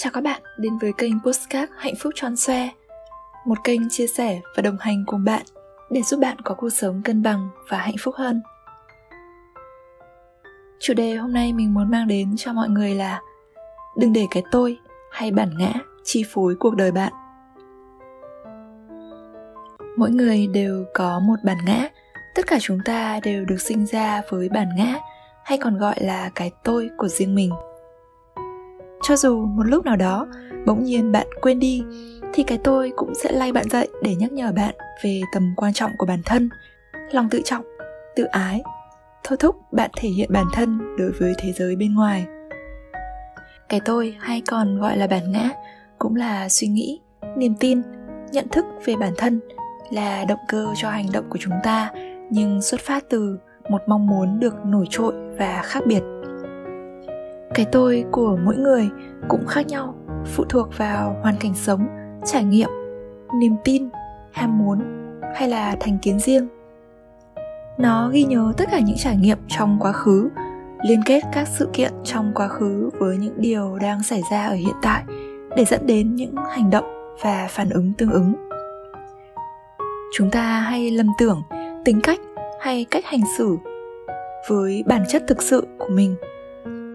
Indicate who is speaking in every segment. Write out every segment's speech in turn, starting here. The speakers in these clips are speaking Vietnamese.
Speaker 1: Chào các bạn đến với kênh Postcard Hạnh phúc tròn xoe, Một kênh chia sẻ và đồng hành cùng bạn để giúp bạn có cuộc sống cân bằng và hạnh phúc hơn. Chủ đề hôm nay mình muốn mang đến cho mọi người là Đừng để cái tôi hay bản ngã chi phối cuộc đời bạn. Mỗi người đều có một bản ngã, Tất cả chúng ta đều được sinh ra với bản ngã hay còn gọi là cái tôi của riêng mình cho dù một lúc nào đó bỗng nhiên bạn quên đi, thì cái tôi cũng sẽ lay bạn dậy để nhắc nhở bạn về tầm quan trọng của bản thân, lòng tự trọng, tự ái. Thôi thúc bạn thể hiện bản thân đối với thế giới bên ngoài. Cái tôi hay còn gọi là bản ngã cũng là suy nghĩ, niềm tin, nhận thức về bản thân là động cơ cho hành động của chúng ta, nhưng xuất phát từ một mong muốn được nổi trội và khác biệt cái tôi của mỗi người cũng khác nhau, phụ thuộc vào hoàn cảnh sống, trải nghiệm, niềm tin, ham muốn hay là thành kiến riêng. Nó ghi nhớ tất cả những trải nghiệm trong quá khứ, liên kết các sự kiện trong quá khứ với những điều đang xảy ra ở hiện tại để dẫn đến những hành động và phản ứng tương ứng. Chúng ta hay lầm tưởng, tính cách hay cách hành xử với bản chất thực sự của mình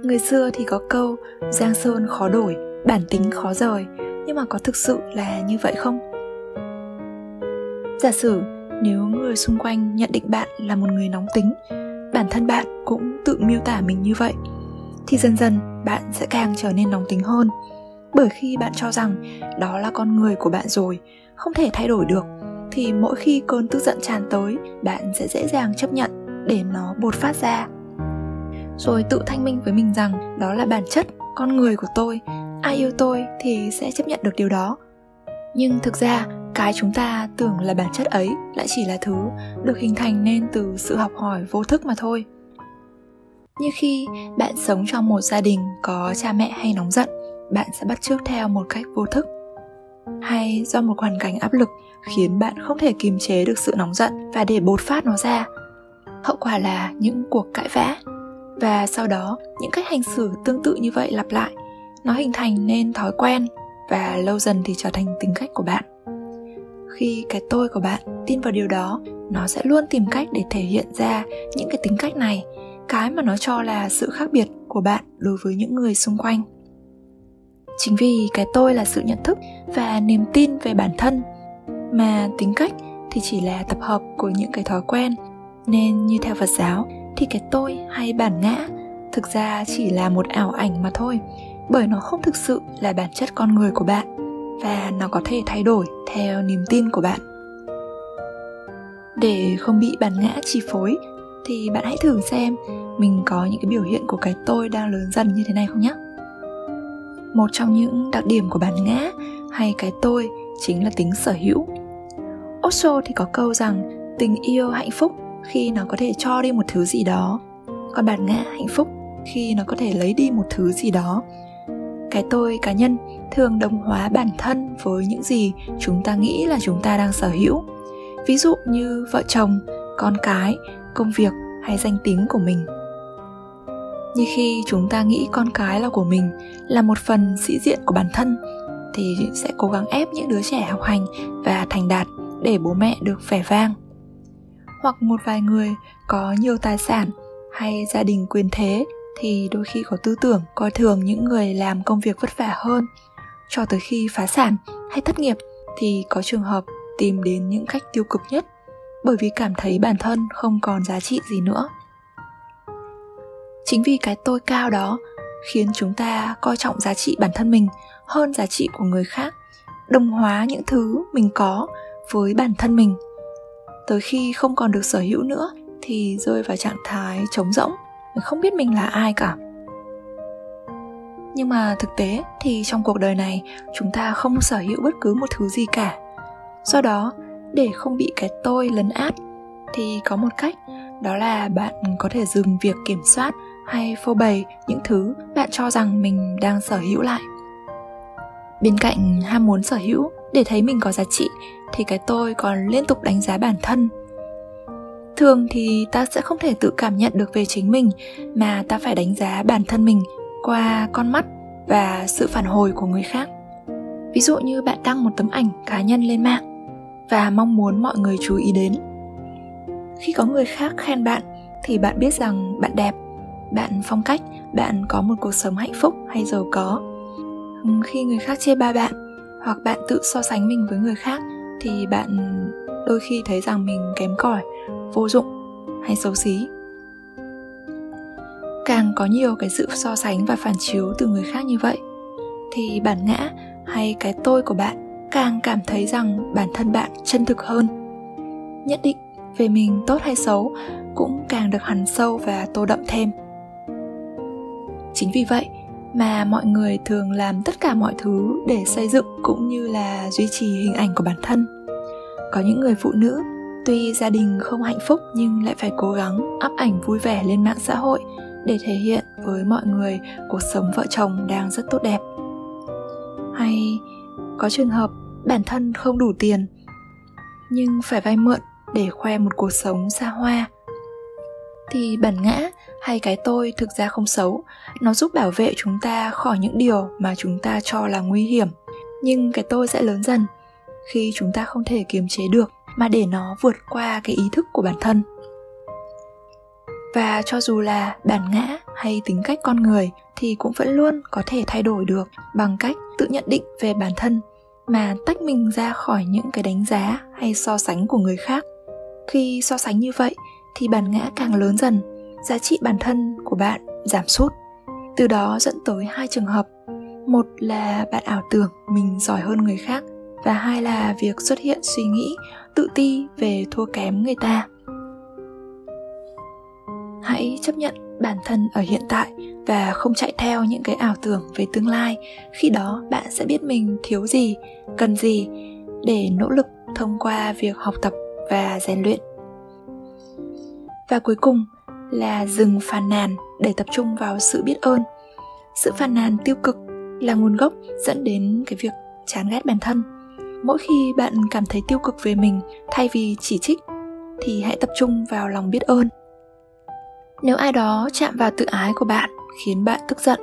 Speaker 1: người xưa thì có câu, giang sơn khó đổi, bản tính khó rời. Nhưng mà có thực sự là như vậy không? Giả sử nếu người xung quanh nhận định bạn là một người nóng tính, bản thân bạn cũng tự miêu tả mình như vậy, thì dần dần bạn sẽ càng trở nên nóng tính hơn. Bởi khi bạn cho rằng đó là con người của bạn rồi, không thể thay đổi được, thì mỗi khi cơn tức giận tràn tới, bạn sẽ dễ dàng chấp nhận để nó bột phát ra rồi tự thanh minh với mình rằng đó là bản chất, con người của tôi. Ai yêu tôi thì sẽ chấp nhận được điều đó. Nhưng thực ra, cái chúng ta tưởng là bản chất ấy lại chỉ là thứ được hình thành nên từ sự học hỏi vô thức mà thôi. Như khi bạn sống trong một gia đình có cha mẹ hay nóng giận, bạn sẽ bắt chước theo một cách vô thức. Hay do một hoàn cảnh áp lực khiến bạn không thể kiềm chế được sự nóng giận và để bột phát nó ra. Hậu quả là những cuộc cãi vã và sau đó, những cách hành xử tương tự như vậy lặp lại, nó hình thành nên thói quen và lâu dần thì trở thành tính cách của bạn. Khi cái tôi của bạn tin vào điều đó, nó sẽ luôn tìm cách để thể hiện ra những cái tính cách này, cái mà nó cho là sự khác biệt của bạn đối với những người xung quanh. Chính vì cái tôi là sự nhận thức và niềm tin về bản thân mà tính cách thì chỉ là tập hợp của những cái thói quen, nên như theo phật giáo thì cái tôi hay bản ngã thực ra chỉ là một ảo ảnh mà thôi, bởi nó không thực sự là bản chất con người của bạn và nó có thể thay đổi theo niềm tin của bạn. Để không bị bản ngã chi phối thì bạn hãy thử xem mình có những cái biểu hiện của cái tôi đang lớn dần như thế này không nhé một trong những đặc điểm của bản ngã hay cái tôi chính là tính sở hữu. Osho thì có câu rằng tình yêu hạnh phúc khi nó có thể cho đi một thứ gì đó. Còn bản ngã hạnh phúc, khi nó có thể lấy đi một thứ gì đó. Cái tôi cá nhân thường đồng hóa bản thân với những gì chúng ta nghĩ là chúng ta đang sở hữu. Ví dụ như vợ chồng, con cái, công việc hay danh tính của mình. Như khi chúng ta nghĩ con cái là của mình là một phần sĩ diện của bản thân, thì sẽ cố gắng ép những đứa trẻ học hành và thành đạt để bố mẹ được vẻ vang hoặc một vài người có nhiều tài sản hay gia đình quyền thế thì đôi khi có tư tưởng, coi thường những người làm công việc vất vả hơn. Cho tới khi phá sản hay thất nghiệp thì có trường hợp tìm đến những cách tiêu cực nhất, bởi vì cảm thấy bản thân không còn giá trị gì nữa. Chính vì cái tôi cao đó khiến chúng ta coi trọng giá trị bản thân mình hơn giá trị của người khác, đồng hóa những thứ mình có với bản thân mình tới khi không còn được sở hữu nữa thì rơi vào trạng thái trống rỗng, không biết mình là ai cả. Nhưng mà thực tế thì trong cuộc đời này, chúng ta không sở hữu bất cứ một thứ gì cả. Do đó, để không bị cái tôi lấn át thì có một cách, đó là bạn có thể dừng việc kiểm soát hay phô bày những thứ bạn cho rằng mình đang sở hữu lại. Bên cạnh ham muốn sở hữu để thấy mình có giá trị thì cái tôi còn liên tục đánh giá bản thân. Thường thì ta sẽ không thể tự cảm nhận được về chính mình, mà ta phải đánh giá bản thân mình qua con mắt và sự phản hồi của người khác. Ví dụ như bạn đăng một tấm ảnh cá nhân lên mạng và mong muốn mọi người chú ý đến. Khi có người khác khen bạn thì bạn biết rằng bạn đẹp, bạn phong cách, bạn có một cuộc sống hạnh phúc hay giàu có. Khi người khác chê ba bạn hoặc bạn tự so sánh mình với người khác thì bạn đôi khi thấy rằng mình kém cỏi, vô dụng hay xấu xí. Càng có nhiều cái sự so sánh và phản chiếu từ người khác như vậy, thì bản ngã hay cái tôi của bạn càng cảm thấy rằng bản thân bạn chân thực hơn. Nhất định về mình tốt hay xấu cũng càng được hằn sâu và tô đậm thêm. Chính vì vậy mà mọi người thường làm tất cả mọi thứ để xây dựng cũng như là duy trì hình ảnh của bản thân. Có những người phụ nữ, tuy gia đình không hạnh phúc nhưng lại phải cố gắng up ảnh vui vẻ lên mạng xã hội để thể hiện với mọi người cuộc sống vợ chồng đang rất tốt đẹp. Hay có trường hợp bản thân không đủ tiền, nhưng phải vay mượn để khoe một cuộc sống xa hoa thì bản ngã hay cái tôi thực ra không xấu. Nó giúp bảo vệ chúng ta khỏi những điều mà chúng ta cho là nguy hiểm. Nhưng cái tôi sẽ lớn dần khi chúng ta không thể kiềm chế được, mà để nó vượt qua cái ý thức của bản thân. Và cho dù là bản ngã hay tính cách con người thì cũng vẫn luôn có thể thay đổi được bằng cách tự nhận định về bản thân, mà tách mình ra khỏi những cái đánh giá hay so sánh của người khác. Khi so sánh như vậy thì bản ngã càng lớn dần, giá trị bản thân của bạn giảm sút. Từ đó dẫn tới hai trường hợp. Một là bạn ảo tưởng mình giỏi hơn người khác, và hai là việc xuất hiện suy nghĩ, tự ti về thua kém người ta. Hãy chấp nhận bản thân ở hiện tại và không chạy theo những cái ảo tưởng về tương lai. Khi đó bạn sẽ biết mình thiếu gì, cần gì để nỗ lực thông qua việc học tập và rèn luyện và cuối cùng là dừng phàn nàn để tập trung vào sự biết ơn. Sự phàn nàn tiêu cực là nguồn gốc dẫn đến cái việc chán ghét bản thân. Mỗi khi bạn cảm thấy tiêu cực về mình thay vì chỉ trích, thì hãy tập trung vào lòng biết ơn. Nếu ai đó chạm vào tự ái của bạn khiến bạn tức giận,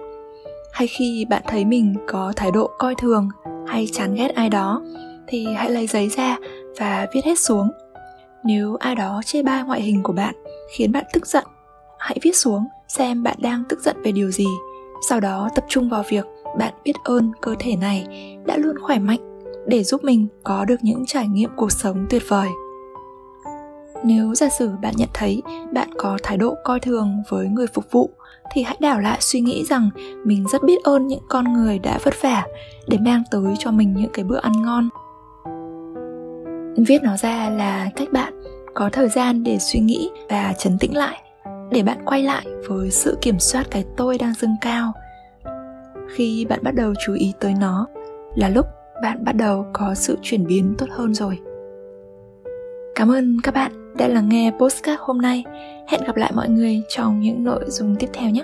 Speaker 1: hay khi bạn thấy mình có thái độ coi thường hay chán ghét ai đó, thì hãy lấy giấy ra và viết hết xuống. Nếu ai đó chê bai ngoại hình của bạn khiến bạn tức giận. Hãy viết xuống xem bạn đang tức giận về điều gì. Sau đó tập trung vào việc bạn biết ơn cơ thể này đã luôn khỏe mạnh để giúp mình có được những trải nghiệm cuộc sống tuyệt vời. Nếu giả sử bạn nhận thấy bạn có thái độ coi thường với người phục vụ, thì hãy đảo lại suy nghĩ rằng mình rất biết ơn những con người đã vất vả để mang tới cho mình những cái bữa ăn ngon. Viết nó ra là cách bạn có thời gian để suy nghĩ và chấn tĩnh lại, để bạn quay lại với sự kiểm soát cái tôi đang dâng cao. Khi bạn bắt đầu chú ý tới nó, là lúc bạn bắt đầu có sự chuyển biến tốt hơn rồi. Cảm ơn các bạn đã lắng nghe postcard hôm nay. Hẹn gặp lại mọi người trong những nội dung tiếp theo nhé.